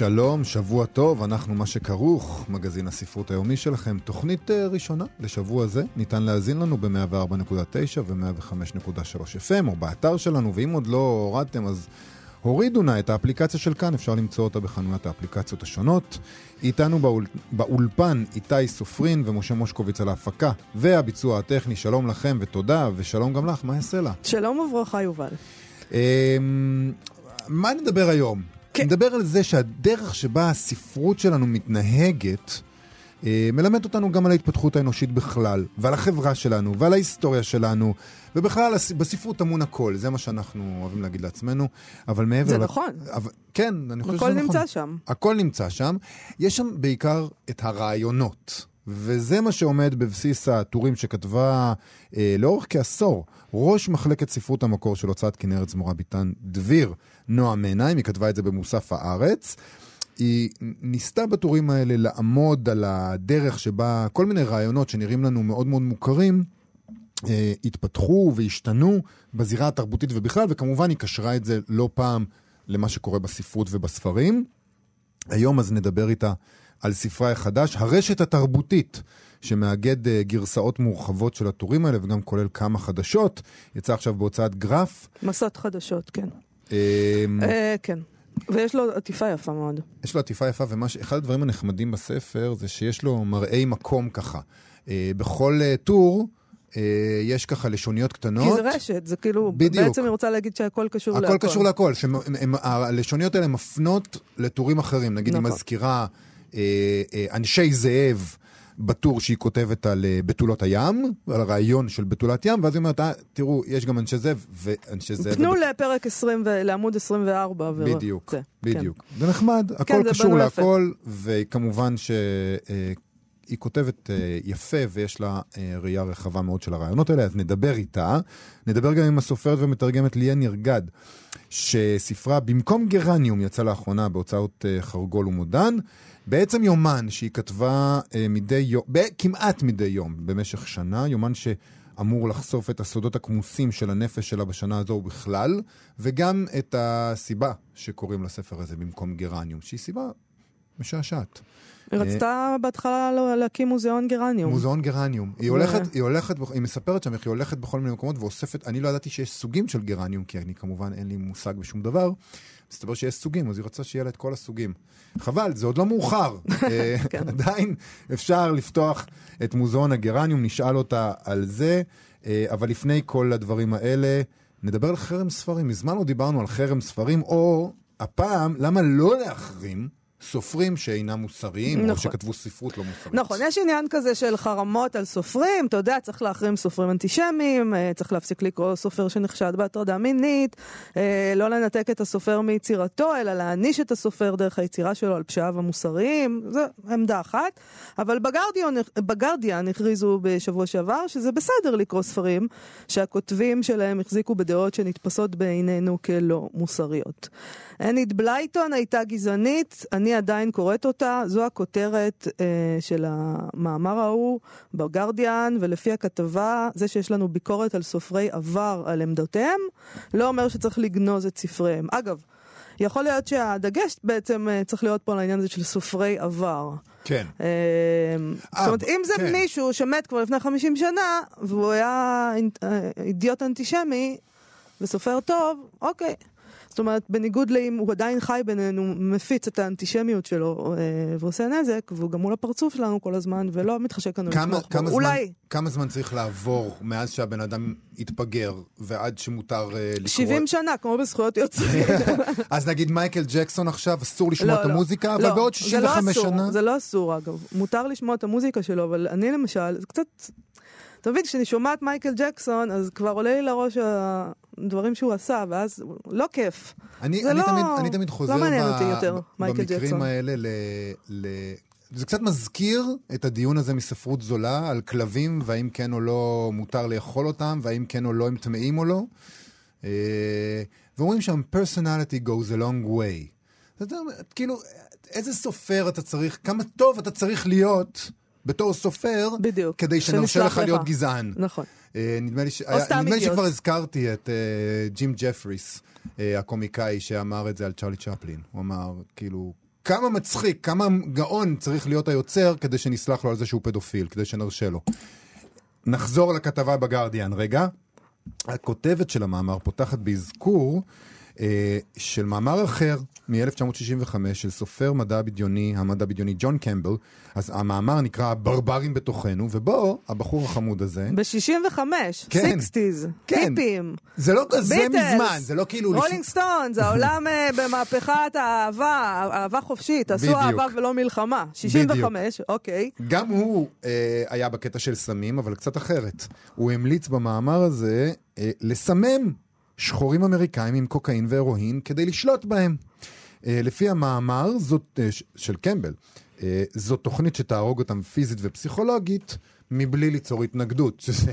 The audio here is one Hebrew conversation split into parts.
שלום, שבוע טוב, אנחנו מה שכרוך, מגזין הספרות היומי שלכם. תוכנית אה, ראשונה לשבוע זה, ניתן להאזין לנו ב-104.9 ו-105.3 FM, או באתר שלנו, ואם עוד לא הורדתם אז הורידו נא את האפליקציה של כאן, אפשר למצוא אותה בחנויות האפליקציות השונות. איתנו באול... באולפן איתי סופרין ומשה מושקוביץ על ההפקה והביצוע הטכני, שלום לכם ותודה, ושלום גם לך, מה יעשה לה? שלום וברכה, יובל. אמ, מה נדבר היום? כן. נדבר על זה שהדרך שבה הספרות שלנו מתנהגת אה, מלמד אותנו גם על ההתפתחות האנושית בכלל, ועל החברה שלנו, ועל ההיסטוריה שלנו, ובכלל בספרות טמון הכל, זה מה שאנחנו אוהבים להגיד לעצמנו, אבל מעבר... זה ל- נכון. אבל, כן, אני חושב שזה הכל נכון. נמצא שם. הכל נמצא שם. יש שם בעיקר את הרעיונות. וזה מה שעומד בבסיס הטורים שכתבה אה, לאורך כעשור ראש מחלקת ספרות המקור של הוצאת כנרת זמורה ביטן דביר, נועה מעיניים, היא כתבה את זה במוסף הארץ. היא ניסתה בטורים האלה לעמוד על הדרך שבה כל מיני רעיונות שנראים לנו מאוד מאוד מוכרים, אה, התפתחו והשתנו בזירה התרבותית ובכלל, וכמובן היא קשרה את זה לא פעם למה שקורה בספרות ובספרים. היום אז נדבר איתה על ספרה החדש, הרשת התרבותית, שמאגד אה, גרסאות מורחבות של הטורים האלה וגם כולל כמה חדשות. יצא עכשיו בהוצאת גרף. מסות חדשות, כן. אה, אה, כן. ויש לו עטיפה יפה מאוד. יש לו עטיפה יפה, ואחד הדברים הנחמדים בספר זה שיש לו מראי מקום ככה. אה, בכל אה, טור יש ככה לשוניות קטנות. כי זה רשת, זה כאילו, בדיוק. בעצם היא רוצה להגיד שהכל קשור להכל. הכל קשור להכל. שהם- הם- הם- הלשוניות האלה מפנות לטורים אחרים. נגיד, היא נכון. מזכירה אה, אה, אנשי זאב בטור שהיא כותבת על אה, בתולות הים, על הרעיון של בתולת ים, ואז היא אומרת, "אה, תראו, יש גם אנשי זאב ואנשי זאב. פנו לפרק 20, ו- לעמוד 24. ו- בדיוק, זה, בדיוק. זה נחמד, הכל כן, זה קשור. להכל, וכמובן שהיא כותבת אה, יפה ויש לה אה, ראייה רחבה מאוד של הרעיונות האלה, אז נדבר איתה. נדבר גם עם הסופרת ומתרגמת ליאן ירגד, שספרה במקום גרניום יצא לאחרונה בהוצאות אה, חרגול ומודן. בעצם יומן שהיא כתבה מדי יום, כמעט מדי יום במשך שנה, יומן ש... אמור לחשוף את הסודות הכמוסים של הנפש שלה בשנה הזו ובכלל, וגם את הסיבה שקוראים לספר הזה במקום גרניום, שהיא סיבה משעשעת. היא רצתה בהתחלה לא- להקים מוזיאון גרניום. מוזיאון גרניום. היא הולכת, היא הולכת, היא מספרת שם איך היא הולכת בכל מיני מקומות ואוספת, אני לא ידעתי שיש סוגים של גרניום, כי אני כמובן אין לי מושג בשום דבר. מסתבר שיש סוגים, אז היא רצה שיהיה לה את כל הסוגים. חבל, זה עוד לא מאוחר. אה, כן. עדיין אפשר לפתוח את מוזיאון הגרניום, נשאל אותה על זה, אה, אבל לפני כל הדברים האלה, נדבר על חרם ספרים. מזמן לא דיברנו על חרם ספרים, או הפעם, למה לא להחרים סופרים שאינם מוסריים, או נכון. שכתבו ספרות לא מוסרית. נכון, יש עניין כזה של חרמות על סופרים, אתה יודע, צריך להחרים סופרים אנטישמיים, אה, צריך להפסיק לקרוא סופר שנחשד בהטרדה מינית, אה, לא לנתק את הסופר מיצירתו, אלא להעניש את הסופר דרך היצירה שלו על פשעיו המוסריים, זו עמדה אחת. אבל בגרדיאן, בגרדיאן הכריזו בשבוע שעבר שזה בסדר לקרוא ספרים שהכותבים שלהם החזיקו בדעות שנתפסות בעינינו כלא מוסריות. אנית בלייטון הייתה גזענית, אני עדיין קוראת אותה, זו הכותרת אה, של המאמר ההוא בגרדיאן, ולפי הכתבה, זה שיש לנו ביקורת על סופרי עבר על עמדותיהם, לא אומר שצריך לגנוז את ספריהם. אגב, יכול להיות שהדגש בעצם אה, צריך להיות פה על העניין הזה של סופרי עבר. כן. אה, זאת אומרת, אם זה כן. מישהו שמת כבר לפני 50 שנה, והוא היה אה, אידיוט אנטישמי וסופר טוב, אוקיי. זאת אומרת, בניגוד לאם הוא עדיין חי בינינו, מפיץ את האנטישמיות שלו אה, ועושה נזק, והוא גם מול הפרצוף שלנו כל הזמן, ולא מתחשק לנו לתמוך בו. זמן, אולי כמה זמן צריך לעבור מאז שהבן אדם התבגר ועד שמותר uh, לקרוא? 70 שנה, כמו בזכויות יוצרים. אז נגיד מייקל ג'קסון עכשיו, אסור לשמוע לא, את לא. המוזיקה, אבל לא, בעוד זה 65 לא אסור, שנה... זה לא אסור, אגב. מותר לשמוע את המוזיקה שלו, אבל אני למשל, זה קצת... אתה מבין, כשאני שומעת מייקל ג'קסון, אז כבר עולה לי לראש הדברים שהוא עשה, ואז לא כיף. אני, זה אני, לא- תמיד, אני תמיד חוזר לא מעניין אותי יותר, מייקל במקרים ג'קסון. האלה ל, ל, זה קצת מזכיר את הדיון הזה מספרות זולה על כלבים, והאם כן או לא מותר לאכול אותם, והאם כן או לא הם טמאים או לא. אה, ואומרים שם, personality goes a long way. אתה יודע, כאילו, איזה סופר אתה צריך, כמה טוב אתה צריך להיות בתור סופר, בדיוק. כדי שנרשה לך. להיות גזען. נכון. אה, נדמה לי, ש... סתם נדמה לי. שכבר הזכרתי את אה, ג'ים ג'פריס, אה, הקומיקאי שאמר את זה על צ'רלי צ'פלין. הוא אמר, כאילו, כמה מצחיק, כמה גאון צריך להיות היוצר כדי שנסלח לו על זה שהוא פדופיל, כדי שנרשה לו. נחזור לכתבה בגרדיאן רגע. הכותבת של המאמר פותחת באזכור אה, של מאמר אחר מ-1965 של סופר מדע בדיוני, המדע בדיוני ג'ון קמבל. אז המאמר נקרא הברברים בתוכנו, ובו הבחור החמוד הזה, ב-65, כן. 60's, כן. היפים. זה לא כזה ביטלס, מזמן, זה לא כאילו... רולינג סטונס, העולם אה, במהפכת האהבה, אהבה חופשית, עשו בדיוק. אהבה ולא מלחמה. 65, אוקיי. גם הוא אה, היה בקטע של סמים, אבל קצת אחרת. הוא המליץ במאמר הזה אה, לסמם שחורים אמריקאים עם קוקאין והרואין כדי לשלוט בהם. אה, לפי המאמר זאת, אה, של קמבל, אה, זאת תוכנית שתהרוג אותם פיזית ופסיכולוגית מבלי ליצור התנגדות, שזה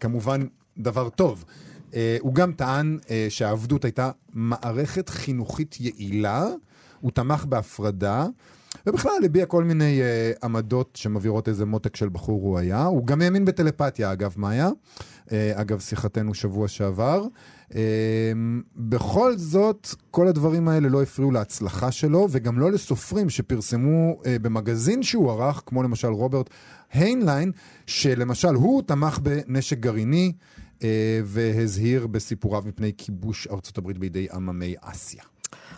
כמובן דבר טוב. הוא גם טען שהעבדות הייתה מערכת חינוכית יעילה, הוא תמך בהפרדה, ובכלל הביע כל מיני אה, עמדות שמבהירות איזה מותק של בחור הוא היה. הוא גם האמין בטלפתיה, אגב, מאיה. אה, אגב, שיחתנו שבוע שעבר. אה, בכל זאת, כל הדברים האלה לא הפריעו להצלחה שלו, וגם לא לסופרים שפרסמו אה, במגזין שהוא ערך, כמו למשל רוברט היינליין, שלמשל הוא תמך בנשק גרעיני והזהיר בסיפוריו מפני כיבוש ארצות הברית בידי עממי אסיה.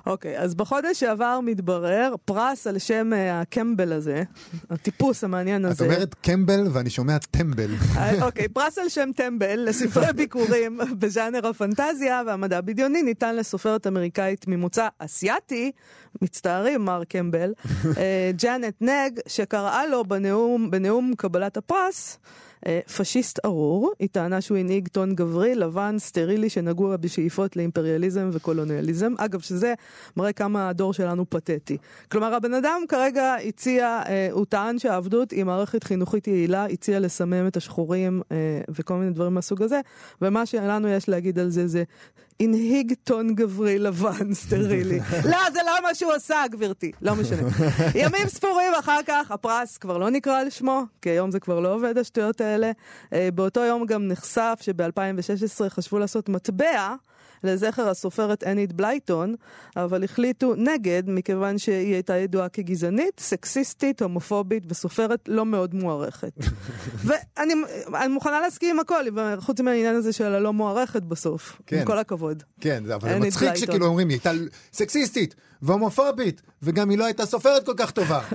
אוקיי, אז בחודש שעבר מתברר פרס על שם אה, הקמבל הזה, הטיפוס המעניין את הזה. אומרת קמבל ואני שומע טמבל. אה, אוקיי, פרס על שם טמבל לספרי ביכורים בז'אנר הפנטזיה והמדע הבדיוני ניתן לסופרת אמריקאית ממוצא אסייתי, מצטערים מר קמבל, אה, ג'אנט נג, שקראה לו בנאום, בנאום קבלת הפרס. אה, פשיסט ארור, היא טענה שהוא הנהיג טון גברי, לבן, סטרילי, שנגוע בשאיפות לאימפריאליזם וקולוניאליזם. אגב, שזה מראה כמה הדור שלנו פתטי. כלומר, הבן אדם כרגע הציע, אה, הוא טען שהעבדות היא מערכת חינוכית יעילה, הציע לסמם את השחורים אה, וכל מיני דברים מהסוג הזה, ומה שלנו יש להגיד על זה זה... הנהיג טון גברי לבן סטרילי. לא, זה לא מה שהוא עשה, גברתי. לא משנה. ימים ספורים אחר כך, הפרס כבר לא נקרא על שמו, כי היום זה כבר לא עובד, השטויות האלה. אה, באותו יום גם נחשף שב-2016 חשבו לעשות מטבע. לזכר הסופרת אנית בלייטון, אבל החליטו נגד, מכיוון שהיא הייתה ידועה כגזענית, סקסיסטית, הומופובית וסופרת לא מאוד מוערכת. ואני אני מוכנה להסכים עם הכל, חוץ מהעניין הזה של הלא מוערכת בסוף, כן. עם כל הכבוד. כן, זה- אבל זה מצחיק שכאילו. אומרים, היא הייתה סקסיסטית והומופובית, וגם היא לא הייתה סופרת כל כך טובה.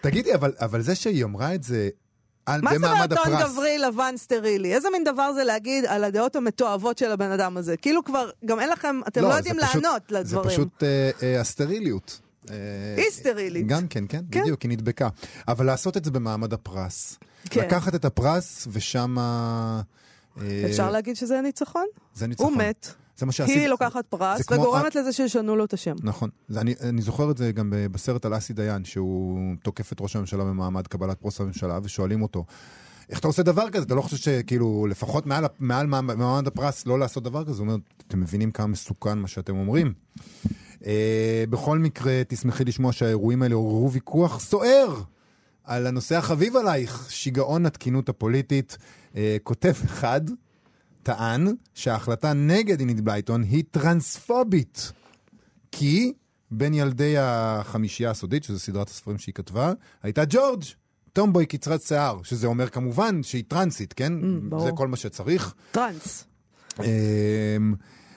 תגידי, אבל, אבל זה שהיא אמרה את זה על, מה זאת אומרת טון גברי לבן סטרילי? איזה מין דבר זה להגיד על הדעות המתועבות של הבן אדם הזה? כאילו כבר, גם אין לכם, אתם לא, זה יודעים פשוט- לענות לדברים. זה פשוט אה, אה, הסטריליות. אה, היא סטרילית. גם כן, כן, כן. בדיוק, היא נדבקה. אבל לעשות את זה במעמד הפרס. כן. לקחת את הפרס ושמה... אה, אפשר להגיד שזה ניצחון? זה ניצחון. הוא מת, זה מה שעשית. היא לוקחת פרס וגורמת לזה שישנו לו את השם. נכון. אני, אני זוכר את זה גם בסרט על אסי דיין, שהוא תוקף את ראש הממשלה במעמד קבלת פרוס הממשלה, ושואלים אותו, איך אתה עושה דבר כזה? אתה לא חושב שכאילו, לפחות מעל, מעל מעמד הפרס לא לעשות דבר כזה? הוא אומר, אתם מבינים כמה מסוכן מה שאתם אומרים? אה, בכל מקרה, תשמחי לשמוע שהאירועים האלה עוררו ויכוח סוער על הנושא החביב עלייך, שיגעון התקינות הפוליטית. אה, כותב אחד טען שההחלטה נגד עינית בלייטון היא טרנספובית. כי בין ילדי החמישייה הסודית, שזו סדרת הספרים שהיא כתבה, הייתה ג'ורג', טומבוי קצרת שיער, שזה אומר כמובן שהיא טרנסית, כן? Mm, ברור. זה כל מה שצריך. טראנס. אמ,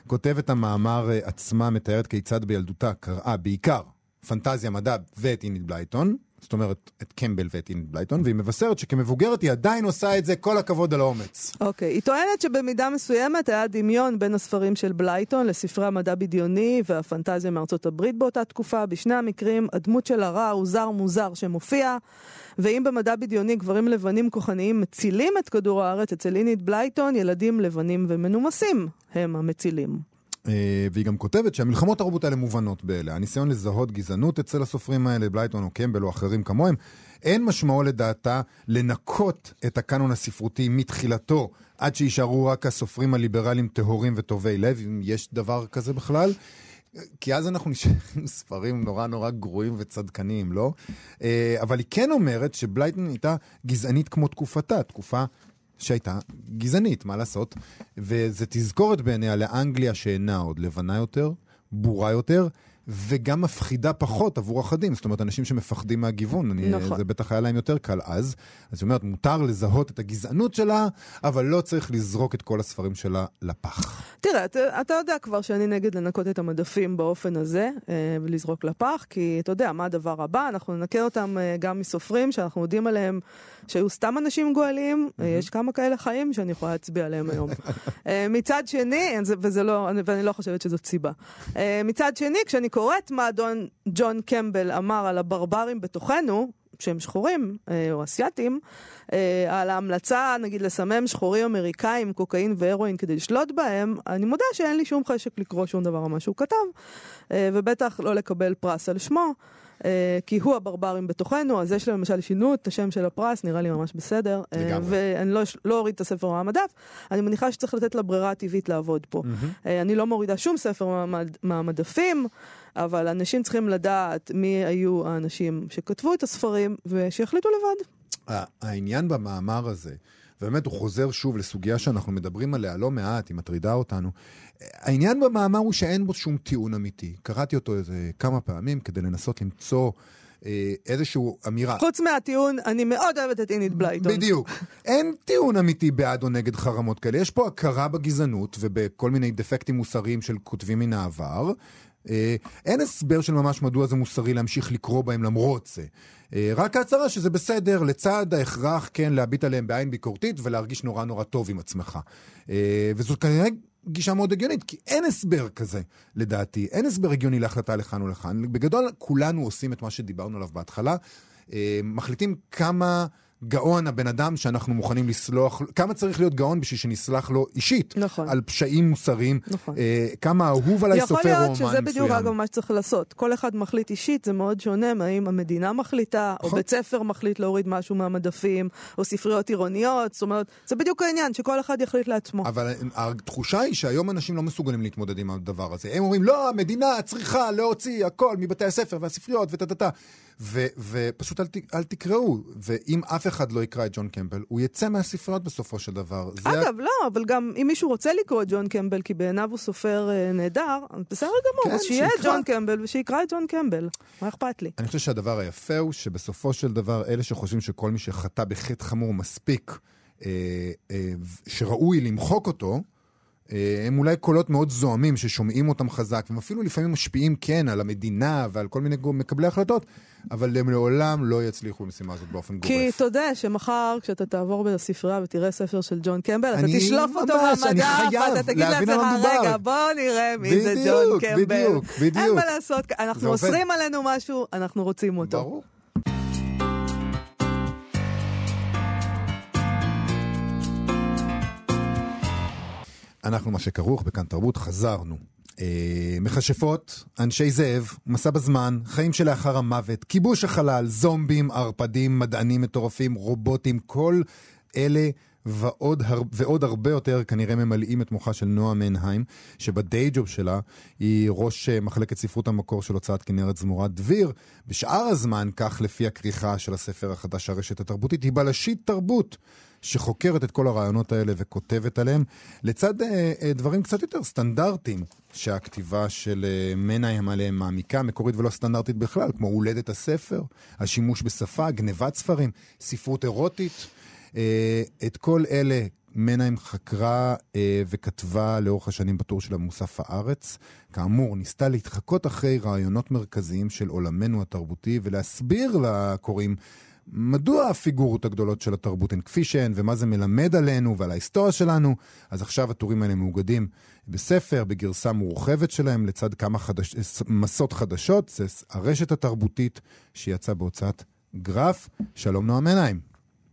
כותבת המאמר אה, עצמה מתארת כיצד בילדותה קראה בעיקר פנטזיה, מדע ואת אינית בלייטון, זאת אומרת את קמבל ואת אינית בלייטון, והיא מבשרת שכמבוגרת היא עדיין עושה את זה, כל הכבוד על האומץ. אוקיי, היא טוענת שבמידה מסוימת היה דמיון בין הספרים של בלייטון לספרי המדע בדיוני והפנטזיה מארצות הברית באותה תקופה. בשני המקרים הדמות של הרע הוא זר מוזר שמופיע, ואם במדע בדיוני גברים לבנים כוחניים מצילים את כדור הארץ, אצל אינית בלייטון ילדים לבנים ומנומסים הם המצילים. אה, והיא גם כותבת שהמלחמות תרבות האלה מובנות באלה. הניסיון לזהות גזענות אצל הסופרים האלה, בלייטון או קמבל או אחרים כמוהם, אין משמעו לדעתה לנקות את הקאנון הספרותי מתחילתו עד שיישארו רק הסופרים הליברליים טהורים וטובי לב, אם יש דבר כזה בכלל. כי אז אנחנו נשארים עם ספרים נורא נורא גרועים וצדקניים, לא? אה, אבל היא כן אומרת שבלייטון הייתה גזענית כמו תקופתה, תקופה שהייתה גזענית, מה לעשות? וזה תזכורת בעיניה לאנגליה שאינה עוד לבנה יותר, בורה יותר, וגם מפחידה פחות עבור אחדים. זאת אומרת, אנשים שמפחדים מהגיוון, אני, נכון. זה בטח היה להם יותר קל אז. אז היא אומרת, מותר לזהות את הגזענות שלה, אבל לא צריך לזרוק את כל הספרים שלה לפח. תראה, אתה, אתה יודע כבר שאני נגד לנקות את המדפים באופן הזה אה, ולזרוק לפח, כי אתה יודע מה הדבר הבא, אנחנו ננקה אותם אה, גם מסופרים שאנחנו יודעים עליהם שהיו סתם אנשים גואלים, אה, יש כמה כאלה חיים שאני יכולה להצביע עליהם היום. אה, מצד שני, זה, וזה לא, אני- ואני לא חושבת שזאת סיבה. אה, מצד שני, כשאני קוראת מה אדון ג'ון קמבל אמר על הברברים בתוכנו, שהם שחורים אה, או אסייתים, אה, על ההמלצה, נגיד, לסמם שחורים אמריקאים, קוקאין והרואין כדי לשלוט בהם, אני מודה שאין לי שום חשק לקרוא שום דבר על מה שהוא כתב, אה, ובטח לא לקבל פרס על שמו. אה, כי הוא הברברים בתוכנו, אז יש למשל שינו את השם של הפרס, נראה לי ממש בסדר. אה, לגמרי. ואני לא, לא אוריד את הספר מהמדף, אני מניחה שצריך לתת לברירה הטבעית לעבוד פה. אה, אני לא מורידה שום ספר מהמד, מהמדפים, אבל אנשים צריכים לדעת מי היו האנשים שכתבו את הספרים, ושיחליטו לבד. העניין במאמר הזה, ובאמת הוא חוזר שוב לסוגיה שאנחנו מדברים עליה לא מעט, היא מטרידה אותנו. העניין במאמר הוא שאין בו שום טיעון אמיתי. קראתי אותו איזה כמה פעמים כדי לנסות למצוא אה, איזושהי אמירה. חוץ מהטיעון, אני מאוד אוהבת את אינית בלייטון. בדיוק. אין טיעון אמיתי בעד או נגד חרמות כאלה. יש פה הכרה בגזענות ובכל מיני דפקטים מוסריים של כותבים מן העבר. אה, אין הסבר של ממש מדוע זה מוסרי להמשיך לקרוא בהם למרות זה. אה, רק ההצהרה שזה בסדר, לצד ההכרח, כן, להביט עליהם בעין ביקורתית ולהרגיש נורא נורא טוב עם עצמך. אה, וזאת כנראה גישה מאוד הגיונית, כי אין הסבר כזה, לדעתי. אין הסבר הגיוני להחלטה לכאן או לכאן. בגדול, כולנו עושים את מה שדיברנו עליו בהתחלה. מחליטים כמה גאון הבן אדם שאנחנו מוכנים לסלוח, כמה צריך להיות גאון בשביל שנסלח לו אישית. נכון. על פשעים מוסריים. נכון. אה, כמה אהוב עליי יכול סופר או להיות אומן שזה בדיוק מסוים. אגב מה שצריך לעשות. כל אחד מחליט אישית, זה מאוד שונה מהאם המדינה מחליטה, או נכון. בית ספר מחליט להוריד משהו מהמדפים, או ספריות עירוניות, זאת אומרת, זה בדיוק העניין, שכל אחד יחליט לעצמו. אבל התחושה היא שהיום אנשים לא מסוגלים להתמודד עם הדבר הזה. הם אומרים, לא, המדינה צריכה להוציא הכל מבתי הספר והספריות וטה-טה-טה. ו- ופשוט אל, ת- אל תקראו. ואם אף אחד לא יקרא את ג'ון קמבל, הוא יצא מהספריות בסופו של דבר. זה ה- אגב, לא, אבל גם אם מישהו רוצה לקרוא את ג'ון קמבל, כי בעיניו הוא סופר אה, נהדר, בסדר גמור, כן, אז שיהיה שיקרא. ג'ון קמבל ושיקרא את ג'ון קמבל. מה אכפת לי? אני חושב שהדבר היפה הוא שבסופו של דבר, אלה שחושבים שכל מי שחטא בחטא חמור מספיק, אה, אה, שראוי למחוק אותו, הם אולי קולות מאוד זועמים ששומעים אותם חזק, והם אפילו לפעמים משפיעים, כן, על המדינה ועל כל מיני מקבלי החלטות, אבל הם לעולם לא יצליחו במשימה הזאת באופן כי גורף. תודה שמחר כשאתה תעבור בספרייה ותראה ספר של ג'ון קמבל, אתה תשלוף אותו מהמדף, ואתה תגיד לעצמך, מדובר." רגע, בוא נראה מי זה בדיוק, ג'ון קמבל. בדיוק, בדיוק. אין מה לעשות, אנחנו. אוסרים עלינו משהו, אנחנו רוצים אותו. ברור. אנחנו מה שכרוך בכאן תרבות, חזרנו. אה, מכשפות, אנשי זאב, מסע בזמן, חיים שלאחר המוות, כיבוש החלל, זומבים, ערפדים, מדענים מטורפים, רובוטים, כל אלה ועוד, הר... ועוד הרבה יותר כנראה ממלאים את מוחה של נועה מנהיים, שבדיי ג'וב שלה היא ראש אה, מחלקת ספרות המקור של הוצאת כנרת זמורה דביר. בשאר הזמן, כך לפי הכריכה של הספר החדש הרשת התרבותית, היא בלשית תרבות. שחוקרת את כל הרעיונות האלה וכותבת עליהם, לצד אה, אה, דברים קצת יותר סטנדרטיים שהכתיבה של אה, מנהיים עליהם מעמיקה, מקורית ולא סטנדרטית בכלל, כמו הולדת הספר, השימוש בשפה, גנבת ספרים, ספרות אירוטית. אה, את כל אלה מנהיים חקרה אה, וכתבה לאורך השנים בטור שלה במוסף הארץ. כאמור, ניסתה להתחקות אחרי רעיונות מרכזיים של עולמנו התרבותי ולהסביר לקוראים מדוע הפיגורות הגדולות של התרבות הן כפי שהן, ומה זה מלמד עלינו ועל ההיסטוריה שלנו. אז עכשיו הטורים האלה מאוגדים בספר, בגרסה מורחבת שלהם, לצד כמה חדש... מסות חדשות. זה הרשת התרבותית שיצאה בהוצאת גרף. שלום נועם עיניים.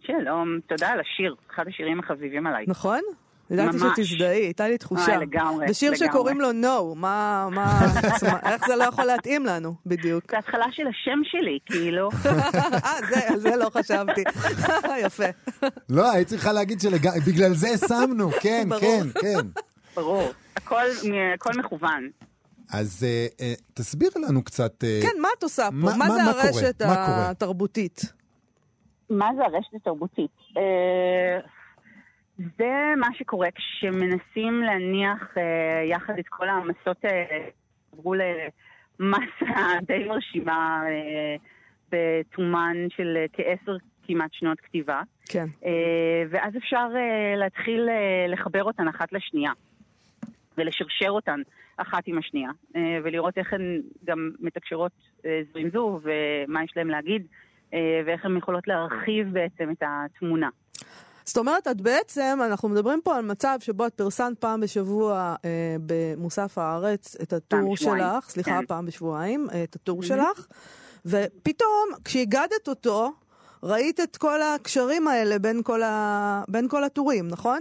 שלום, תודה על השיר, אחד השירים החביבים עליי. נכון? ידעתי. שתזדהי, הייתה לי תחושה. אה, לגמרי, זה שיר לגמרי. שקוראים לו No, מה, מה, איך זה לא יכול להתאים לנו, בדיוק. זה התחלה של השם שלי, כאילו. אה, זה, על זה לא חשבתי. יפה. לא, היית צריכה להגיד שבגלל זה שמנו, כן. כן, כן. ברור. הכל, מכוון. אז אה, אה, תסבירי לנו קצת... אה, כן, מה את עושה פה? מה- מה מה- זה מה? הרשת קורה? התרבותית? מה זה הרשת התרבותית? אה, זה מה שקורה כשמנסים להניח אה, יחד את כל העמסות האלה, עברו למסה די מרשימה אה, בתומן של אה, כעשר כמעט שנות כתיבה. כן. אה, ואז אפשר אה, להתחיל אה, לחבר אותן אחת לשנייה, ולשרשר אותן אחת עם השנייה, אה, ולראות איך הן גם מתקשרות אה, זו עם זו, ומה יש להן להגיד, אה, ואיך הן יכולות להרחיב בעצם את התמונה. זאת אומרת, את בעצם, אנחנו מדברים פה על מצב שבו את פרסמת פעם בשבוע אה, במוסף הארץ את הטור שלך, סליחה, כן. פעם בשבועיים, אה, את הטור שלך, ופתאום, כשהגדת אותו, ראית את כל הקשרים האלה בין כל, ה... בין כל הטורים, נכון?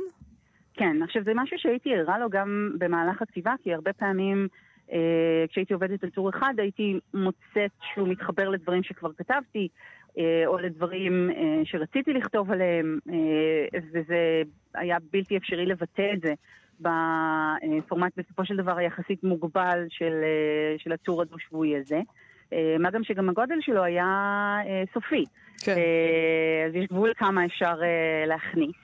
כן, עכשיו זה משהו שהייתי ערה לו גם במהלך הכתיבה, כי הרבה פעמים אה, כשהייתי עובדת על טור אחד הייתי מוצאת שהוא מתחבר לדברים שכבר כתבתי, או לדברים אה, שרציתי לכתוב עליהם, אה, וזה היה בלתי אפשרי לבטא את זה בפורמט בסופו של דבר היחסית מוגבל של, אה, של הטור הדו-שבועי הזה. אה, מה גם שגם הגודל שלו היה אה, סופי. כן. אה, אז יש גבול כמה אפשר אה, להכניס.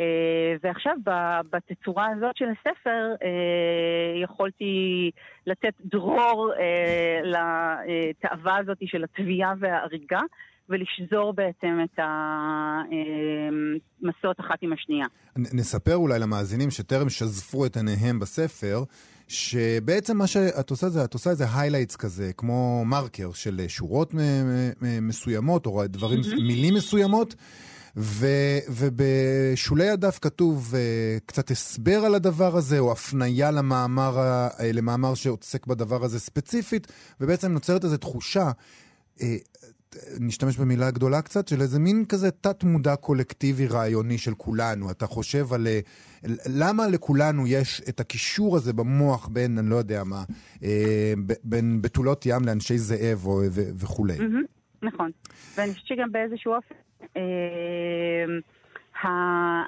אה, ועכשיו בתצורה הזאת של הספר אה, יכולתי לתת דרור אה, לתאווה הזאת של התביעה וההריגה ולשזור בעצם את המסות אחת עם השנייה. נספר אולי למאזינים שטרם שזפו את עיניהם בספר, שבעצם מה שאת עושה זה, את עושה איזה highlights כזה, כמו מרקר של שורות מסוימות, או דברים, מילים מסוימות, ו, ובשולי הדף כתוב uh, קצת הסבר על הדבר הזה, או הפנייה למאמר, אה, למאמר שעוסק בדבר הזה ספציפית, ובעצם נוצרת איזו תחושה. אה, נשתמש במילה גדולה קצת, של איזה מין כזה תת-מודע קולקטיבי רעיוני של כולנו. אתה חושב על אה, למה לכולנו יש את הקישור הזה במוח בין, אני לא יודע מה, אה, בין בתולות ים לאנשי זאב או, ו- וכולי. מהמם, נכון. ואני חושבת שגם באיזשהו אופן, אה,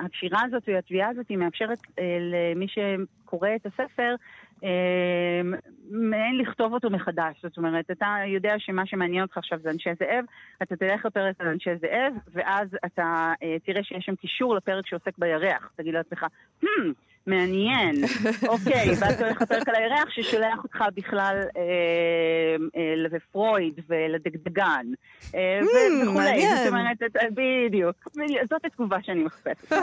הקשירה הזאת והתביעה הזאת היא מאפשרת אה, למי שקורא את הספר אה, מעין לכתוב אותו מחדש. זאת אומרת, אתה יודע שמה שמעניין אותך עכשיו זה אנשי זאב, אתה תלך לפרק על אנשי זאב, ואז אתה אה, תראה שיש שם קישור לפרק שעוסק בירח. תגיד לעצמך, hmm, מעניין, אוקיי, ואז אתה הולך לפרק על הירח ששולח אותך בכלל אה, אה, לפרויד ולדגדגן, ו- וכולי. זאת אומרת, בדיוק, זאת התגובה שאני מחפשת.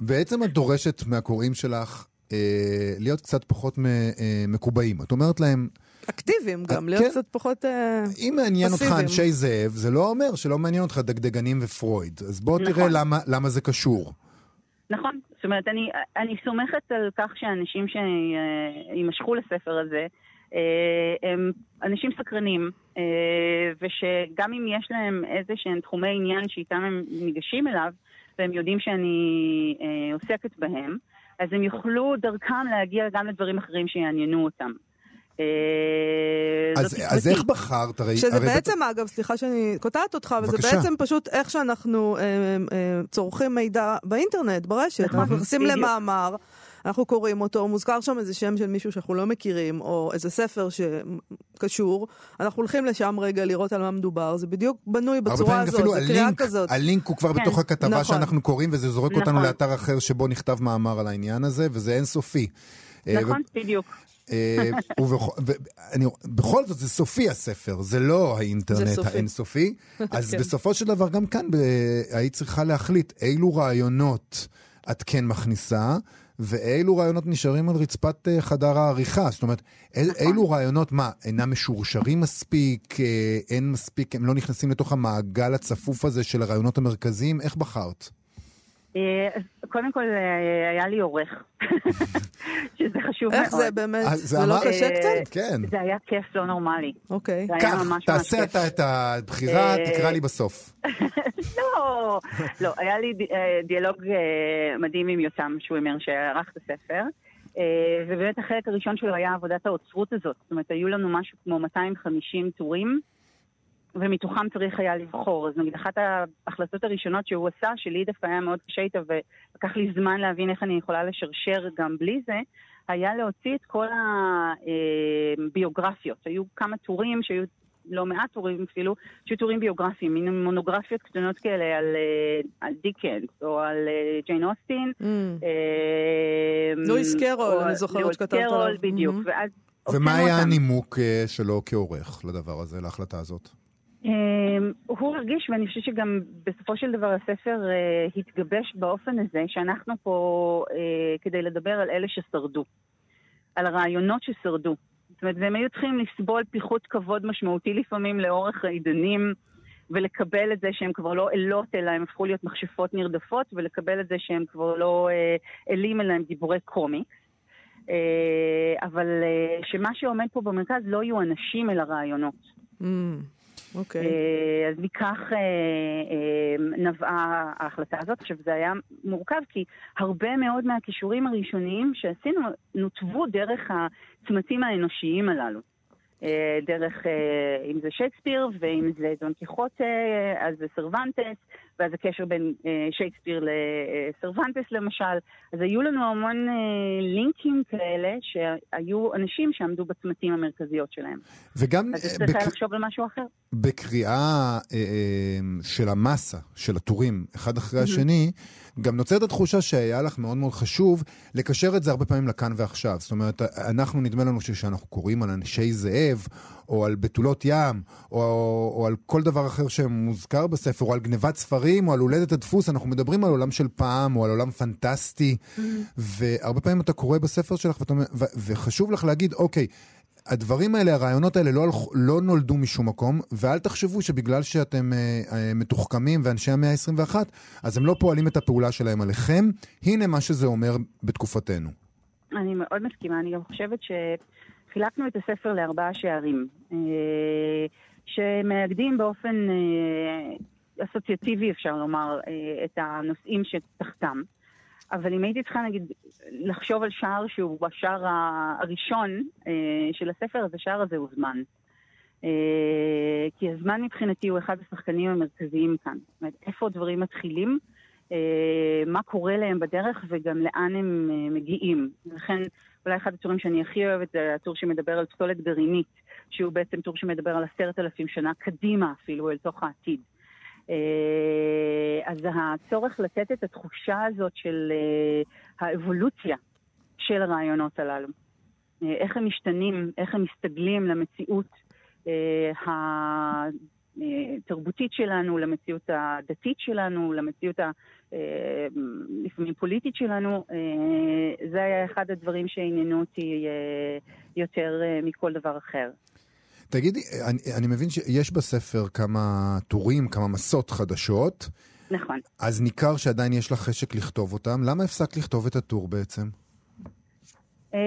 בעצם את דורשת מהקוראים שלך אה, להיות קצת פחות מ- אה, מקובעים. את אומרת להם, אקטיביים גם, אה, להיות כן. קצת פחות... אה, אם מעניין אותך פסיביים. אנשי זאב, זה לא אומר שלא מעניין אותך דגדגנים ופרויד. אז בוא תראה נכון. למה, למה זה קשור. נכון, זאת אומרת, אני, אני סומכת על כך שאנשים שיימשכו לספר הזה, אה, הם אנשים סקרנים, אה, ושגם אם יש להם איזה שהם תחומי עניין שאיתם הם ניגשים אליו, והם יודעים שאני אה, עוסקת בהם, אז הם יוכלו דרכם להגיע גם לדברים אחרים שיעניינו אותם. אה, אז, אז. איך בחרת? הרי, שזה הרי בעצם, אגב, סליחה שאני קוטעת אותך, אבל זה. בעצם פשוט איך שאנחנו אה, אה, צורכים מידע באינטרנט, ברשת. נכון, אנחנו נכנסים. למאמר, אנחנו קוראים אותו, מוזכר שם איזה שם של מישהו שאנחנו לא מכירים, או איזה ספר שקשור, אנחנו הולכים לשם רגע לראות על מה מדובר, זה בדיוק בנוי בצורה הזאת, זה קריאה הלינק, כזאת. הלינק הוא כבר כן, בתוך הכתבה נכון. שאנחנו קוראים, וזה זורק אותנו נכון. לאתר אחר שבו נכתב מאמר על העניין הזה, וזה אינסופי. אה, נכון, בדיוק. אה, ובכל- ואני- בכל זאת, זה סופי הספר, זה לא האינטרנט סופי. האינסופי. אז כן. בסופו של דבר, גם כאן ב- היית צריכה להחליט אילו רעיונות את כן מכניסה, ואילו רעיונות נשארים על רצפת אה, חדר העריכה. זאת אומרת, נכון. אילו רעיונות, מה, אינם משורשרים מספיק, אה, אין מספיק, הם לא נכנסים לתוך המעגל הצפוף הזה של הרעיונות המרכזיים? איך בחרת? אה, קודם כל, אה, היה לי עורך, שזה חשוב מאוד. איך זה באמת? אז זה לא קשה קצת? אה, כן. זה היה כיף לא נורמלי. אוקיי. זה היה ממש ממש תעשה כיף. אתה את הבחירה, אה, תקרא לי בסוף. לא, לא, היה לי אה, דיאלוג אה, מדהים עם יותם שווימר שערך את הספר. אה, ובאמת החלק הראשון שלו היה עבודת האוצרות הזאת. זאת אומרת, היו לנו משהו כמו 250 טורים, ומתוכם צריך היה לבחור. אז נגיד, אחת ההחלטות הראשונות שהוא עשה, שלי דווקא היה מאוד קשה איתה, ולקח לי זמן להבין איך אני יכולה לשרשר גם בלי זה, היה להוציא את כל הביוגרפיות. היו כמה טורים שהיו... לא מעט טורים אפילו, שהיו טורים ביוגרפיים, מין מונוגרפיות קטנות כאלה על, אה, על דיקנס או על אה, ג'יין אוסטין. Mm. אה, לואיס קרול, אני זוכרת לואיס שכתבת קרול, עליו. בדיוק. מהמם. ואז ומה היה אותם. הנימוק שלו כעורך לדבר הזה, להחלטה הזאת? אמ, הוא הרגיש, ואני חושבת שגם בסופו של דבר הספר אה, התגבש באופן הזה, שאנחנו פה אה, כדי לדבר על אלה ששרדו, על הרעיונות ששרדו. זאת אומרת, והם היו צריכים לסבול פיחות כבוד משמעותי לפעמים לאורך העידנים, ולקבל את זה שהם כבר לא אלות, אלא הם הפכו להיות מכשפות נרדפות, ולקבל את זה שהם כבר לא אה, אלים, אלא הם גיבורי קומיקס. אבל שמה שעומד פה במרכז לא יהיו אנשים אלא רעיונות. Mm. אוקיי. אה, אז מכך אה, אה, נבעה ההחלטה הזאת. עכשיו, זה היה מורכב כי הרבה מאוד מהכישורים הראשוניים שעשינו נותבו דרך הצמתים האנושיים הללו. דרך, אם זה שייקספיר, ואם זה דון קיחוטה, אז זה סרוונטס, ואז הקשר בין אה, שייקספיר לסרוונטס למשל. אז היו לנו המון אה, לינקים כאלה, שהיו אנשים שעמדו בצמתים המרכזיות שלהם. וגם אז צריך היה בק- לחשוב על משהו אחר. בקריאה אה, אה, של המסה, של הטורים, אחד אחרי השני, גם נוצרת התחושה שהיה לך מאוד מאוד חשוב לקשר את זה הרבה פעמים לכאן ועכשיו. זאת אומרת, אנחנו, נדמה לנו שכשאנחנו קוראים על אנשי זאב, או על בתולות ים, או, או על כל דבר אחר שמוזכר בספר, או על גנבת ספרים, או על הולדת הדפוס, אנחנו מדברים על עולם של פעם, או על עולם פנטסטי, והרבה פעמים אתה קורא בספר שלך, ואתה, ו- וחשוב לך להגיד, אוקיי, הדברים האלה, הרעיונות האלה לא, לא נולדו משום מקום, ואל תחשבו שבגלל שאתם אה, אה, מתוחכמים ואנשי המאה ה-21, אז הם לא פועלים את הפעולה שלהם עליכם. הנה מה שזה אומר בתקופתנו. אני מאוד מסכימה, אני גם חושבת שחילקנו את הספר לארבעה שערים, אה, שמאגדים באופן אה, אסוציאטיבי, אפשר לומר, אה, את הנושאים שתחתם. אבל אם הייתי צריכה, נגיד, לחשוב על שער שהוא השער הראשון אה, של הספר, אז השער הזה הוא זמן. אה, כי הזמן מבחינתי הוא אחד השחקנים המרכזיים כאן. זאת אומרת, איפה דברים מתחילים, מה קורה להם בדרך וגם לאן הם מגיעים. לכן, אולי אחד הטורים שאני הכי אוהבת זה הטור שמדבר על פסולת גרעינית, שהוא בעצם טור שמדבר על עשרת אלפים שנה קדימה אפילו, אל תוך העתיד. אה, אז הצורך לתת את התחושה הזאת של אה, האבולוציה של הרעיונות הללו. אה, איך הם משתנים, איך הם מסתגלים למציאות התרבותית שלנו, למציאות הדתית שלנו, למציאות ה... לפעמים פוליטית שלנו, זה היה אחד הדברים שעניינו אותי יותר מכל דבר אחר. תגידי, אני, אני מבין שיש בספר כמה טורים, כמה מסות חדשות, נכון. אז ניכר שעדיין יש לך חשק לכתוב אותם. למה הפסקת לכתוב את הטור בעצם? אה,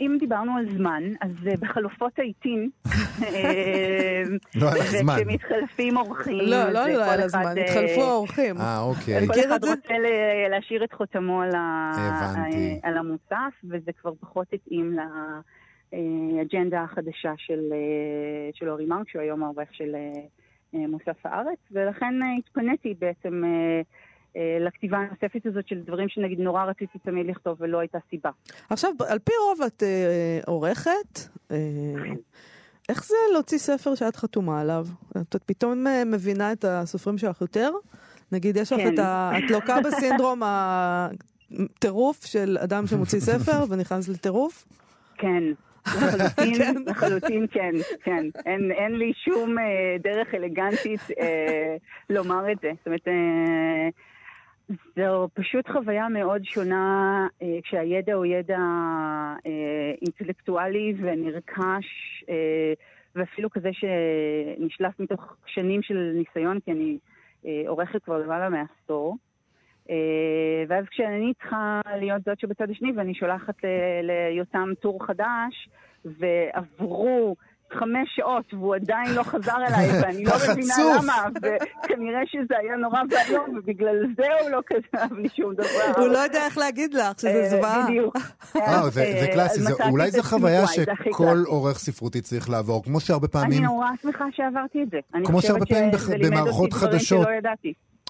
אם דיברנו על זמן, אז אה, בחלופות העיתים, אה, לא היה זמן. וכשמתחלפים אורחים, לא, לא, כל לא היה לה זמן, אה, התחלפו האורחים. אה, אוקיי. כל מכיר אחד את זה? רוצה להשאיר את חותמו. על המוסף, וזה כבר פחות התאים לאג'נדה החדשה של, אה, של אורי מרק, שהוא היום העורך של אה, אה, מוסף הארץ, ולכן אה, התפניתי בעצם אה, אה, לכתיבה הנוספת הזאת של דברים שנגיד נורא רציתי תמיד לכתוב ולא הייתה סיבה. עכשיו, על פי רוב את אה, עורכת, אה, איך זה להוציא ספר שאת חתומה עליו? את פתאום אה, מבינה את הסופרים שלך יותר? נגיד, יש לך כן. את ה... את לוקה בסינדרום הטירוף של אדם שמוציא ספר ונכנס לטירוף? כן. לחלוטין. לחלוטין כן, כן. אין, אין לי שום אה, דרך אלגנטית אה, לומר את זה. זאת אומרת, אה, זו פשוט חוויה מאוד שונה אה, כשהידע הוא ידע אה, אינטלקטואלי ונרכש, אה, ואפילו כזה שנשלף מתוך שנים של ניסיון, כי אני אה, עורכת כבר למעלה מעשור. אה, ואז כשאני צריכה להיות זאת שבצד השני, ואני שולחת ל- ליותם טור חדש, ועברו חמש שעות והוא עדיין לא חזר אליי, ואני לא מבינה. למה, וכנראה שזה היה נורא ואיום, ובגלל זה הוא לא כתב לי שום דבר. הוא לא יודע איך להגיד לך שזה אה, זוועה. בדיוק. אה, זה, אה, קלאסי, אולי זו חוויה שכל. עורך ספרותי צריך לעבור, כמו שהרבה אני פעמים, נורא שמחה שעברתי את זה. אני כמו שהרבה פעמים בח- שזה לימד אותי במערכות חדשות.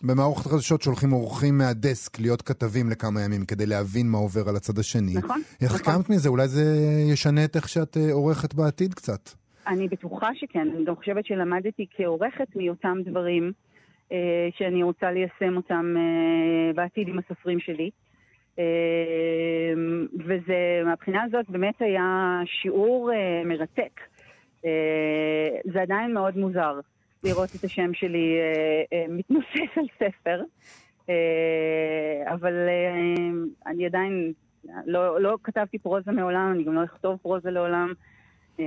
במערכות חדשות שולחים אורחים מהדסק להיות כתבים לכמה ימים כדי להבין מה עובר על הצד השני. נכון, איך נכון. קמת מזה? אולי זה ישנה את איך שאת אה, עורכת בעתיד קצת. אני בטוחה שכן, אני גם חושבת שלמדתי כעורכת מאותם דברים אה, שאני רוצה ליישם אותם אה, בעתיד עם הסופרים שלי. אה, וזה, מהבחינה הזאת באמת היה שיעור אה, מרתק. אה, זה עדיין מאוד מוזר לראות את השם שלי אה, אה, מתנוסס על ספר, אה, אבל אני עדיין לא, לא כתבתי פרוזה מעולם, אני גם לא אכתוב פרוזה לעולם. אה,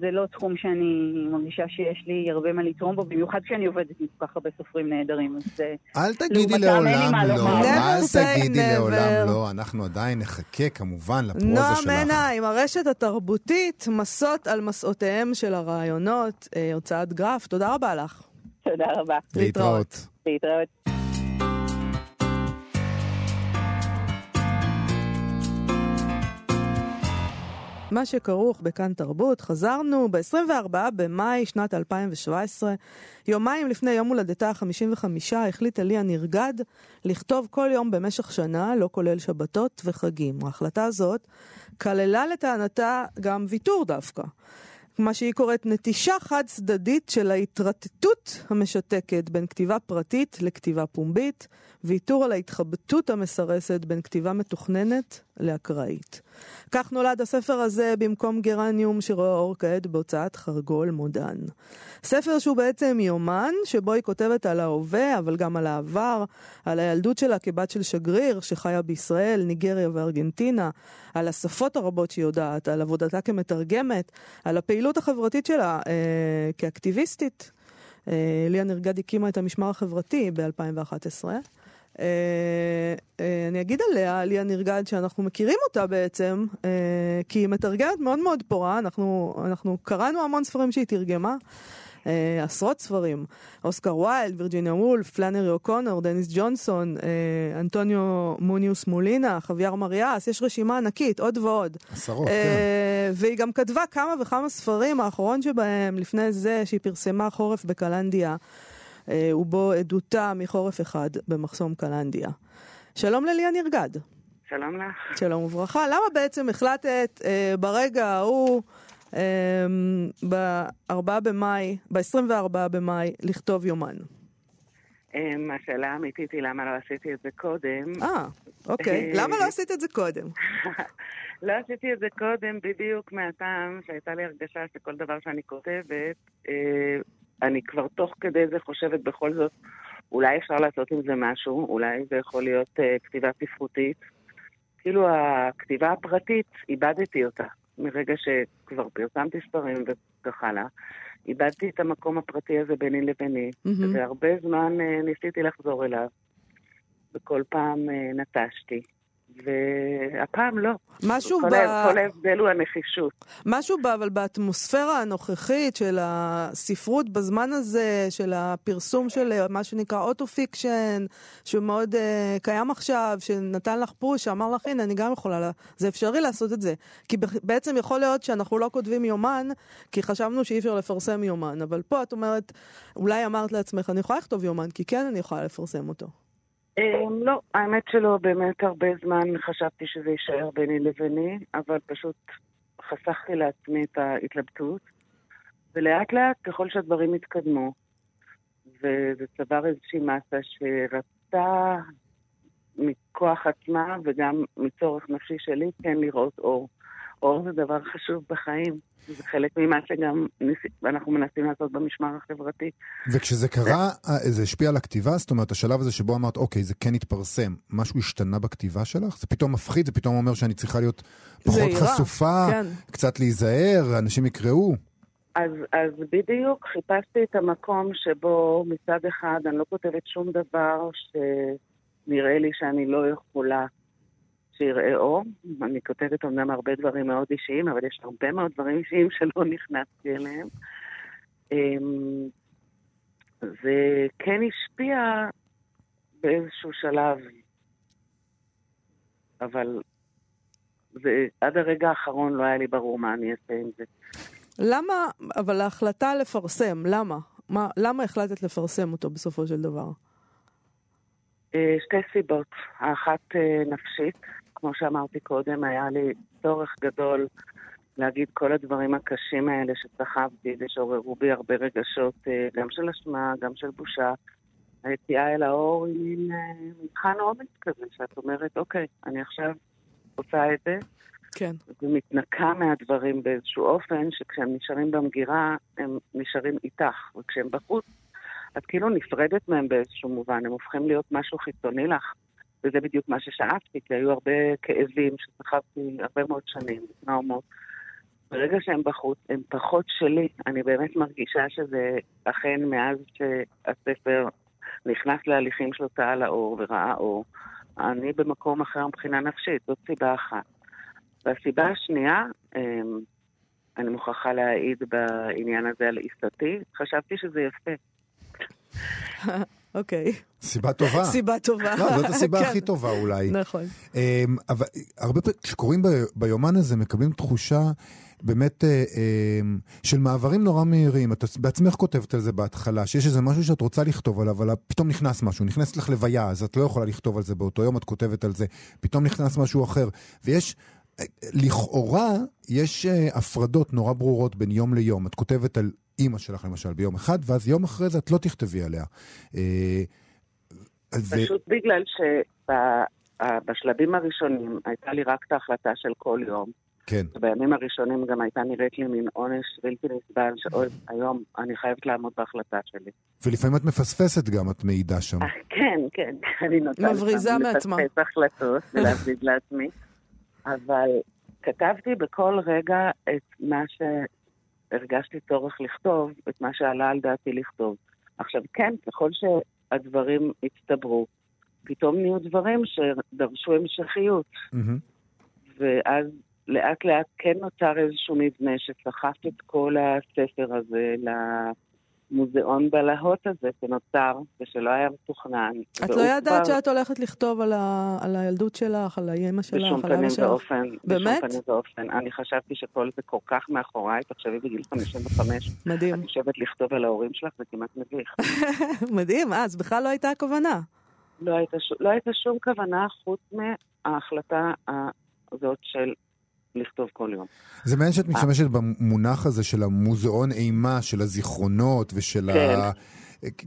זה לא תחום שאני מרגישה שיש לי הרבה מה לתרום בו, במיוחד כשאני עובדת עם כל כך הרבה סופרים נהדרים. אז אל תגידי לעולם מה לא. אל תגידי. לעולם לא, אנחנו עדיין נחכה כמובן לפרוזה נועה שלך. מנע עם הרשת התרבותית, מסות על מסעותיהם של הרעיונות, אה, הוצאת גרף, תודה רבה לך. תודה רבה. להתראות. להתראות. מה שכרוך בכאן תרבות, חזרנו ב-24 במאי שנת 2017. יומיים לפני יום הולדתה ה-55 החליטה ליה נרגד לכתוב כל יום במשך שנה, לא כולל שבתות וחגים. ההחלטה הזאת כללה לטענתה גם ויתור דווקא. מה שהיא קוראת נטישה חד צדדית של ההתרטטות המשתקת בין כתיבה פרטית לכתיבה פומבית, ויתור על ההתחבטות המסרסת בין כתיבה מתוכננת לאקראית. כך נולד הספר הזה במקום גרניום שרואה אור כעת בהוצאת חרגול מודן. ספר שהוא בעצם יומן, שבו היא כותבת על ההווה, אבל גם על העבר, על הילדות שלה כבת של שגריר שחיה בישראל, ניגריה וארגנטינה, על השפות הרבות שהיא יודעת, על עבודתה כמתרגמת, על הפעילות החברתית שלה אה, כאקטיביסטית. אה, ליה נרגד הקימה את המשמר החברתי ב-2011. Uh, uh, אני אגיד עליה, ליה נרגד, שאנחנו מכירים אותה בעצם, uh, כי היא מתרגמת מאוד מאוד פורה, אנחנו, אנחנו קראנו המון ספרים שהיא תרגמה. uh, עשרות ספרים, אוסקר ויילד, וירג'יניה וולף, פלנרי אוקונור, דניס ג'ונסון, uh, אנטוניו מוניוס מולינה, חוויאר מריאס, יש רשימה ענקית, עוד ועוד. עשרות, אה, כן. והיא גם כתבה כמה וכמה ספרים, האחרון שבהם, לפני זה, שהיא פרסמה חורף בקלנדיה, אה, ובו עדותה מחורף אחד במחסום קלנדיה. שלום לליה נרגד. שלום לך. שלום וברכה. למה בעצם החלטת אה, ברגע ההוא, אה, ב-4 במאי, ב-24 במאי, לכתוב יומן? אמ, השאלה האמיתית היא למה לא עשיתי את זה קודם. אה, אוקיי. אה, למה לא עשית את זה קודם? לא עשיתי את זה קודם בדיוק מהטעם שהייתה לי הרגשה שכל דבר שאני כותבת, אה, אני כבר תוך כדי זה חושבת בכל זאת, אולי אפשר לעשות עם זה משהו, אולי זה יכול להיות אה, כתיבה ספרותית. כאילו הכתיבה הפרטית, איבדתי אותה. מרגע שכבר פרסמתי ספרים וכך הלאה, איבדתי את המקום הפרטי הזה ביני לביני, מהמם. והרבה זמן אה, ניסיתי לחזור אליו, וכל פעם אה, נטשתי. והפעם לא. משהו כל, ב... כל ההבדל הוא הנחישות. משהו ב... אבל באטמוספירה הנוכחית של הספרות בזמן הזה, של הפרסום של אה, מה שנקרא auto-fiction, שהוא מאוד uh, קיים עכשיו, שנתן לך push, שאמר לך, הנה, אני גם יכולה, לה... זה אפשרי לעשות את זה. כי בעצם יכול להיות שאנחנו לא כותבים יומן, כי חשבנו שאי אפשר לפרסם יומן, אבל פה את אומרת, אולי אמרת לעצמך, אני יכולה לכתוב יומן, כי כן אני יכולה לפרסם אותו. אמ, לא, האמת שלא, באמת הרבה זמן חשבתי שזה יישאר ביני לביני, אבל פשוט חסכתי לעצמי את ההתלבטות, ולאט לאט, ככל שהדברים התקדמו, וזה צבר איזושהי מסה שרצתה מכוח עצמה וגם מצורך נפשי שלי כן לראות אור. אור זה דבר חשוב בחיים, זה חלק ממה שגם. אנחנו מנסים לעשות במשמר החברתי. וכשזה קרה, אה, זה השפיע על הכתיבה? זאת אומרת, השלב הזה שבו אמרת, אוקיי, זה כן התפרסם, משהו השתנה בכתיבה שלך? זה פתאום מפחיד, זה פתאום אומר שאני צריכה להיות פחות זהירה, חשופה, כן. קצת להיזהר, אנשים יקראו. אז, אז בדיוק חיפשתי את המקום שבו מצד אחד אני לא כותבת שום דבר נראה לי שאני לא יכולה שיראה אור. אני כותבת אומנם הרבה דברים מאוד אישיים, אבל יש הרבה מאוד דברים אישיים שלא נכנסתי אליהם. אמ, זה כן השפיע באיזשהו שלב, אבל זה, עד הרגע האחרון לא היה לי ברור מה אני אעשה עם זה. למה, אבל ההחלטה לפרסם, למה? מה, למה החלטת לפרסם אותו בסופו של דבר? אה, שתי סיבות. האחת אה, נפשית, כמו שאמרתי קודם, היה לי צורך גדול להגיד כל הדברים הקשים האלה שסחבתי ושעוררו בי הרבה רגשות, אה, גם של אשמה, גם של בושה. היציאה אל האור היא מין מבחן אומץ כזה, שאת אומרת, אוקיי, אני עכשיו עושה את זה, כן. ומתנקה מהדברים באיזשהו אופן, שכשהם נשארים במגירה, הם נשארים איתך, וכשהם בחוץ, את כאילו נפרדת מהם באיזשהו מובן, הם הופכים להיות משהו חיצוני לך. וזה בדיוק מה ששאפתי, כי היו הרבה כאבים שסחבתי הרבה מאוד שנים, טראומות. ברגע שהם בחוץ, הם פחות שלי. אני באמת מרגישה שזה אכן מאז שהספר נכנס להליכים של הוצאה לאור וראה אור, אני במקום אחר מבחינה נפשית, זאת סיבה אחת. והסיבה השנייה, אמ, אני מוכרחה להעיד בעניין הזה על עיסתי, חשבתי שזה יפה. אוקיי. סיבה טובה. סיבה טובה. לא, זאת הסיבה כן. הכי טובה אולי. נכון. אמ, אבל הרבה פעמים, כשקוראים ביומן הזה, מקבלים תחושה באמת אה, אמ, של מעברים נורא מהירים. את בעצמך כותבת על זה בהתחלה, שיש איזה משהו שאת רוצה לכתוב עליו, אבל פתאום נכנס משהו, נכנס לך לוויה, אז את לא יכולה לכתוב על זה באותו יום, את כותבת על זה, פתאום נכנס משהו אחר. ויש... אה, לכאורה יש אה, הפרדות נורא ברורות בין יום ליום. את כותבת על אימא שלך למשל ביום אחד, ואז יום אחרי זה את לא תכתבי עליה. אה, ו- פשוט בגלל שבשלבים הראשונים הייתה לי רק את ההחלטה של כל יום. כן. ובימים הראשונים גם הייתה נראית לי מין עונש בלתי נסבל, שאוי, היום אני חייבת לעמוד בהחלטה שלי. ולפעמים את מפספסת גם, את מעידה שם. אה, כן, כן, אני נוטה מבריזה מעצמה. לפספס החלטות ולהבדיד לעצמי, אבל כתבתי בכל רגע את מה שהרגשתי צורך לכתוב, את מה שעלה על דעתי לכתוב. עכשיו, כן, ככל שהדברים הצטברו, פתאום נהיו דברים שדרשו המשכיות, מהמם. ואז לאט לאט כן נוצר איזשהו מבנה שסחף את כל הספר הזה למוזיאון בלהות הזה שנוצר ושלא היה מתוכנן. את לא ידעת כבר שאת הולכת לכתוב על, ה... על הילדות שלך, על האימא שלך, בשום על אבא פנים שלך? ואופן. באמת? בשום פנים ואופן. אני חשבתי שכל זה כל כך מאחוריי, תחשבי בגיל 55, מדהים. את יושבת לכתוב על ההורים שלך, זה כמעט מביך. מדהים, אה, אז בכלל לא הייתה הכוונה. לא הייתה ש- לא הייתה שום כוונה חוץ מההחלטה הזאת של לכתוב כל יום. זה מעניין שאת משתמשת במונח הזה של המוזיאון אימה, של הזיכרונות ושל כן. ה...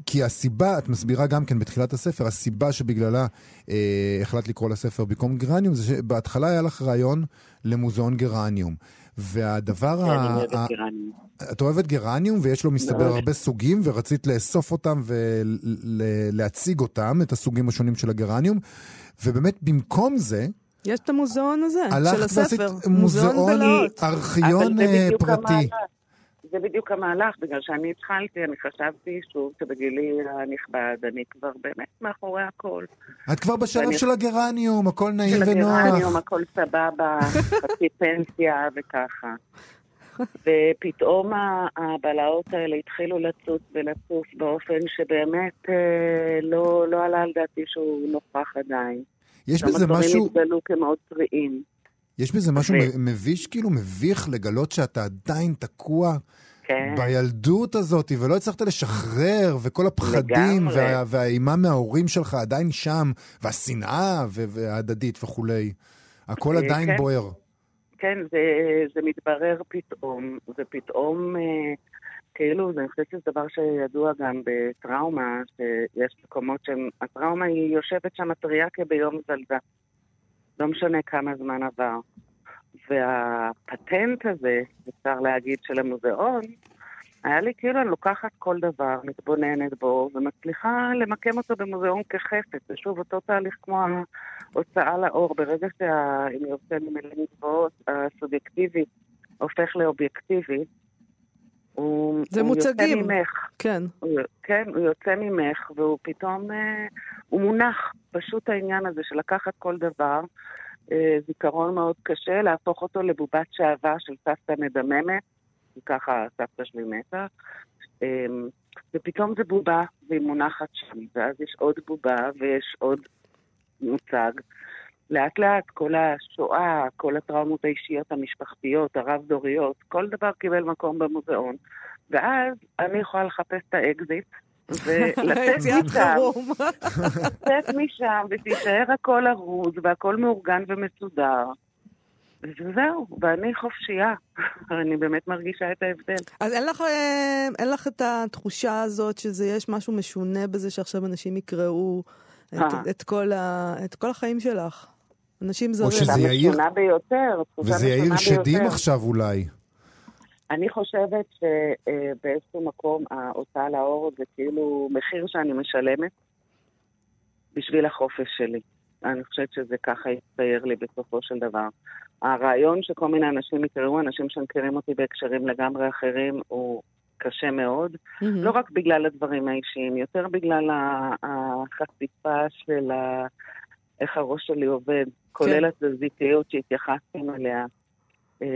כי הסיבה, את מסבירה גם כן בתחילת הספר, הסיבה שבגללה אה, החלטת לקרוא לספר במקום גרניום, זה שבהתחלה היה לך רעיון למוזיאון גרניום. והדבר כן, ה... אני אוהבת ה- גרניום. את אוהבת גרניום ויש לו מסתבר מאוד. הרבה סוגים ורצית לאסוף אותם ולהציג אותם, את הסוגים השונים של הגרניום. ובאמת במקום זה, יש את המוזיאון הזה, של הלכת ועשית הספר. מוזיאון בלהות. ארכיון אה, בדיוק פרטי. זה בדיוק המהלך, בגלל שאני התחלתי, אני חשבתי שוב שבגילי הנכבד, אני כבר באמת מאחורי הכל. את כבר בשלב ואני- של הגרניום, הכל נעים של הגרניום, ונוח. הכל סבבה, חצי פנסיה וככה. ופתאום הבלהות האלה התחילו לצוץ ולצוף באופן שבאמת אה, לא, לא עלה על דעתי שהוא נוכח עדיין. יש בזה משהו, התגלו כמאוד טריים. יש בזה משהו ו- מביש, כאילו מביך לגלות שאתה עדיין תקוע כן. בילדות הזאת, ולא הצלחת לשחרר, וכל הפחדים לגמרי. וה- והאימה מההורים שלך עדיין שם, והשנאה ו- וההדדית וכולי. הכל אה, עדיין כן. בוער. כן, זה, זה מתברר פתאום, ופתאום, אה, כאילו, אני חושבת שזה דבר שידוע גם בטראומה, שיש מקומות שהטראומה היא יושבת שם טריה כביום זלדה. לא משנה כמה זמן עבר. והפטנט הזה, אפשר להגיד, של המוזיאון, היה לי כאילו אני לוקחת כל דבר, מתבוננת בו, ומצליחה למקם אותו במוזיאון כחפץ. זה שוב אותו תהליך כמו ההוצאה לאור. ברגע שה... אם יוצא ממילים גבוהות, הסובייקטיבי הופך לאובייקטיבי, הוא, זה הוא מוצגים. יוצא ממך. כן. הוא, כן, הוא יוצא ממך, והוא פתאום, אה, הוא מונח. פשוט העניין הזה של לקחת כל דבר, אה, זיכרון מאוד קשה, להפוך אותו לבובת שעווה של סבתא מדממת, וככה סבתא שלי מתה. אה, ופתאום זה בובה, והיא מונחת שם, ואז יש עוד בובה ויש עוד מוצג. לאט לאט כל השואה, כל הטראומות האישיות המשפחתיות, הרב-דוריות, כל דבר קיבל מקום במוזיאון. ואז אני יכולה לחפש את האקזיט, ולצאת משם. לצאת משם, ותישאר הכל ארוז, והכל מאורגן ומסודר. וזהו, ואני חופשייה. אני באמת מרגישה את ההבדל. אז אין לך, אה, אין לך את התחושה הזאת שזה יש משהו משונה בזה שעכשיו אנשים יקראו את, אה. את, כל, ה, את כל החיים שלך? אנשים זרים. שזה תחושה יאיר- ביותר. וזה יאיר שדים ביותר. עכשיו אולי. אני חושבת שבאיזשהו מקום ההוצאה לאור זה כאילו מחיר שאני משלמת בשביל החופש שלי. אני חושבת שזה ככה יצייר לי בסופו של דבר. הרעיון שכל מיני אנשים יקראו, אנשים שמכירים אותי בהקשרים לגמרי אחרים, הוא קשה מאוד. מהמם. לא רק בגלל הדברים האישיים, יותר בגלל החשיפה של ה... איך הראש שלי עובד, כולל התזזיתיות שהתייחסתם אליה. אמ,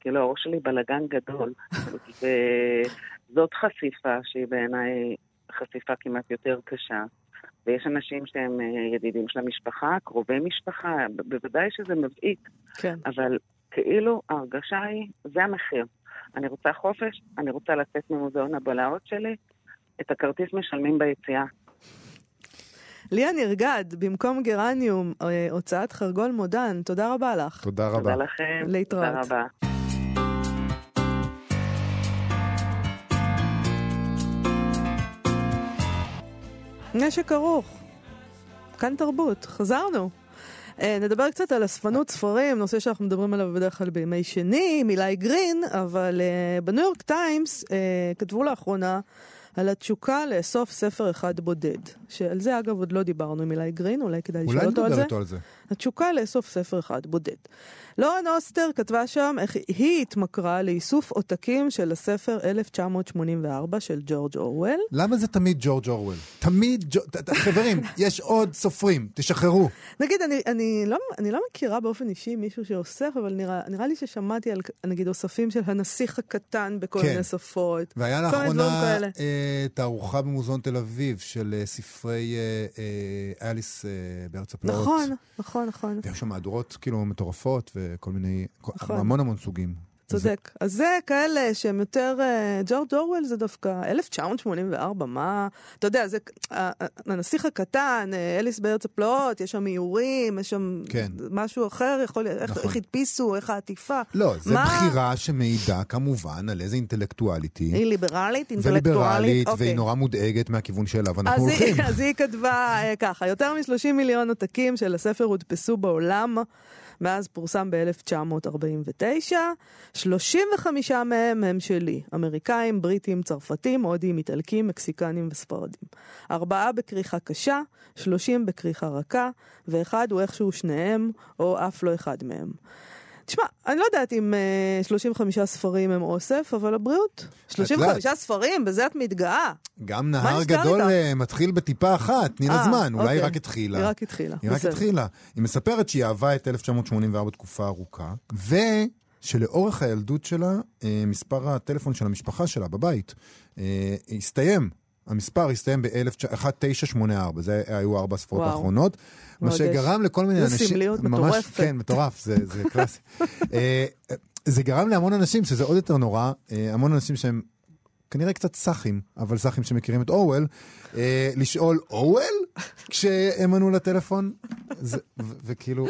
כאילו, הראש שלי בלגן גדול, וזאת חשיפה שהיא בעיניי חשיפה כמעט יותר קשה. ויש אנשים שהם אה, ידידים של המשפחה, קרובי משפחה, בוודאי שזה מבעית, כן. אבל כאילו ההרגשה היא, זה המחיר. אני רוצה חופש, אני רוצה לצאת ממוזיאון הבלהות שלי, את הכרטיס משלמים ביציאה. ליה נרגד, במקום גרניום, אה, הוצאת חרגול מודן, תודה רבה לך. תודה רבה. תודה לכם. להתראות. תודה רבה. נשק ארוך. כאן תרבות, חזרנו. אה, נדבר קצת על אספנות ספרים, נושא שאנחנו מדברים עליו בדרך כלל בימי שני, אילי גרין, אבל אה, בניו יורק טיימס כתבו לאחרונה על התשוקה לאסוף ספר אחד בודד. שעל זה אגב עוד לא דיברנו עם אילי גרין, אולי כדאי לשאול אולי אותו על נדבר זה. איתו על זה. התשוקה לאסוף ספר אחד בודד. לורן אוסטר כתבה שם איך היא התמכרה לאיסוף עותקים של הספר 1984 של ג'ורג' אורוול. למה זה תמיד ג'ורג' אורוול? תמיד ג'ורג'... חברים, יש עוד סופרים, תשחררו. נגיד, אני, אני, לא, אני לא מכירה באופן אישי מישהו שאוסף, אבל נראה, נראה לי ששמעתי על, נגיד, אוספים של הנסיך הקטן בכל כן. מיני שפות. והיה לאחרונה. אה, תערוכה במוזיאון תל אביב של אה, ספרי אה, אה, אליס אה, בארץ הפלאות. נכון, נכון, נכון. ויש שם מהדורות כאילו מטורפות וכל מיני, נכון. המון המון סוגים. צודק. אז זה כאלה שהם יותר... אה, ג'ורג' אורוול זה דווקא 1984, מה... אתה יודע, זה... הנסיך הקטן, אה, אליס בארץ הפלאות, יש שם איורים, יש שם כן. משהו אחר, יכול להיות, נכון. איך הדפיסו, איך העטיפה. לא, זה מה- בחירה שמעידה כמובן על איזה אינטלקטואליטי. היא ליברלית, אינטלקטואלית. וליברלית, אוקיי. והיא נורא מודאגת מהכיוון שאליו אנחנו אז הולכים. היא, אז היא כתבה אה, ככה, יותר מ-30 מיליון עותקים של הספר הודפסו בעולם. מאז פורסם ב-1949, 35 מהם הם שלי, אמריקאים, בריטים, צרפתים, הודים, איטלקים, מקסיקנים וספרדים. ארבעה בכריכה קשה, 30 בכריכה רכה, ואחד הוא איכשהו שניהם, או אף לא אחד מהם. תשמע, אני לא יודעת אם אה, 35 ספרים הם אוסף, אבל הבריאות. 35 ספרים, בזה את מתגאה. גם נהר גדול? אה, מתחיל בטיפה אחת, תני לה אה, זמן, אולי היא אוקיי. רק התחילה. היא רק התחילה. היא רק. התחילה. היא מספרת שהיא אהבה את 1984 תקופה ארוכה, ושלאורך הילדות שלה, אה, מספר הטלפון של המשפחה שלה בבית אה, הסתיים. המספר הסתיים ב-1984, זה היו ארבע הספרות. האחרונות, מה. שגרם לכל מיני זו אנשים... סמליות ממש- מטורפת. כן, מטורף, זה, זה קלאסי. אה, זה גרם להמון אנשים, שזה עוד יותר נורא, אה, המון אנשים שהם כנראה קצת סאחים, אבל סאחים שמכירים את אורוול, אה, לשאול, אורוול? כשהם ענו לטלפון? זה- ו- וכאילו,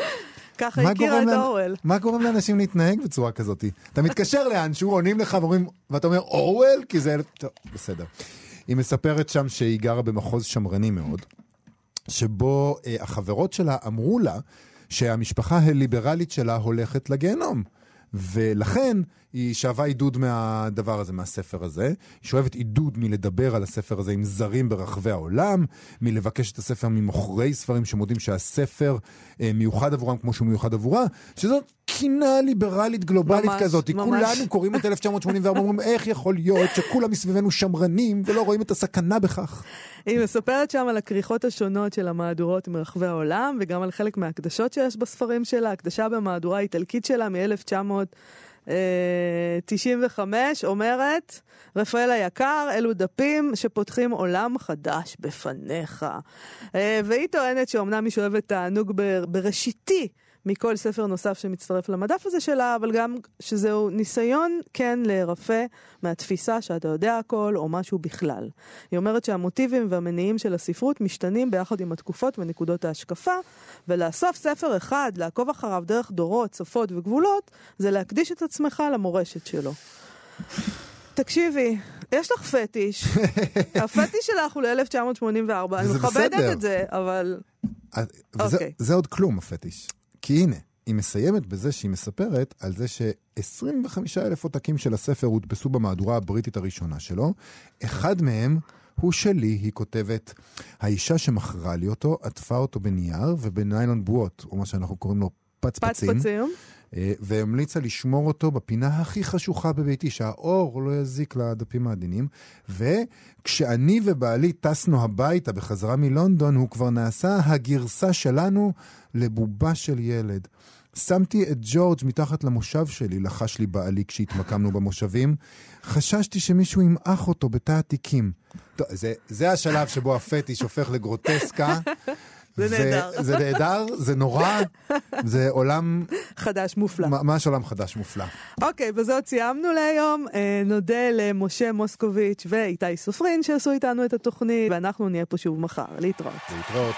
ככה הכירה את אורוול. מה גורם לאנשים להתנהג בצורה כזאת? אתה מתקשר לאנשהו, עונים לך ואומרים, ואתה אומר, אורוול? כי זה... טוב, בסדר. היא מספרת שם שהיא גרה במחוז שמרני מאוד, שבו אה, החברות שלה אמרו לה שהמשפחה הליברלית שלה הולכת לגיהנום. ולכן היא שאבה עידוד מהדבר הזה, מהספר הזה. היא שואבת עידוד מלדבר על הספר הזה עם זרים ברחבי העולם, מלבקש את הספר ממוכרי ספרים שמודים שהספר אה, מיוחד עבורם כמו שהוא מיוחד עבורה, שזאת קינה ליברלית גלובלית ממש, כזאת. ממש. כולנו קוראים את 1984, אומרים איך יכול להיות שכולם מסביבנו שמרנים ולא רואים את הסכנה בכך. היא מספרת שם על הכריכות השונות של המהדורות מרחבי העולם, וגם על חלק מההקדשות שיש בספרים שלה. הקדשה במהדורה האיטלקית שלה מ-1995 אומרת, רפאל היקר, אלו דפים שפותחים עולם חדש בפניך. אה, והיא טוענת שאומנם היא שואבת תענוג בר- בראשיתי. מכל ספר נוסף שמצטרף למדף הזה שלה, אבל גם שזהו ניסיון כן להירפא מהתפיסה שאתה יודע הכל או משהו בכלל. היא אומרת שהמוטיבים והמניעים של הספרות משתנים ביחד עם התקופות ונקודות ההשקפה, ולאסוף ספר אחד, לעקוב אחריו דרך דורות, שפות וגבולות, זה להקדיש את עצמך למורשת שלו. תקשיבי, יש לך פטיש. הפטיש שלך הוא ל-1984, אני מכבדת. את זה, אבל... וזה- אוקיי. זה עוד כלום, הפטיש. כי הנה, היא מסיימת בזה שהיא מספרת על זה ש-25 אלף עותקים של הספר הודפסו במהדורה הבריטית הראשונה שלו. אחד מהם הוא שלי, היא כותבת. האישה שמכרה לי אותו עטפה אותו בנייר ובניילון בועות, או מה שאנחנו קוראים לו פצפצים. פצפצים. אה, והמליצה לשמור אותו בפינה הכי חשוכה בביתי, שהאור לא יזיק לדפים העדינים. וכשאני ובעלי טסנו הביתה בחזרה מלונדון, הוא כבר נעשה הגרסה שלנו לבובה של ילד. שמתי את ג'ורג' מתחת למושב שלי, לחש לי בעלי כשהתמקמנו במושבים. חששתי שמישהו ימעך אותו בתא התיקים. טוב, זה, זה השלב שבו הפטיש הופך לגרוטסקה. זה נהדר. זה נהדר, זה נורא, זה עולם חדש מופלא. ממש עולם חדש מופלא. אוקיי, בזאת סיימנו להיום. אה, נודה למשה מוסקוביץ' ואיתי סופרין שעשו איתנו את התוכנית, ואנחנו נהיה פה שוב מחר. להתראות. להתראות.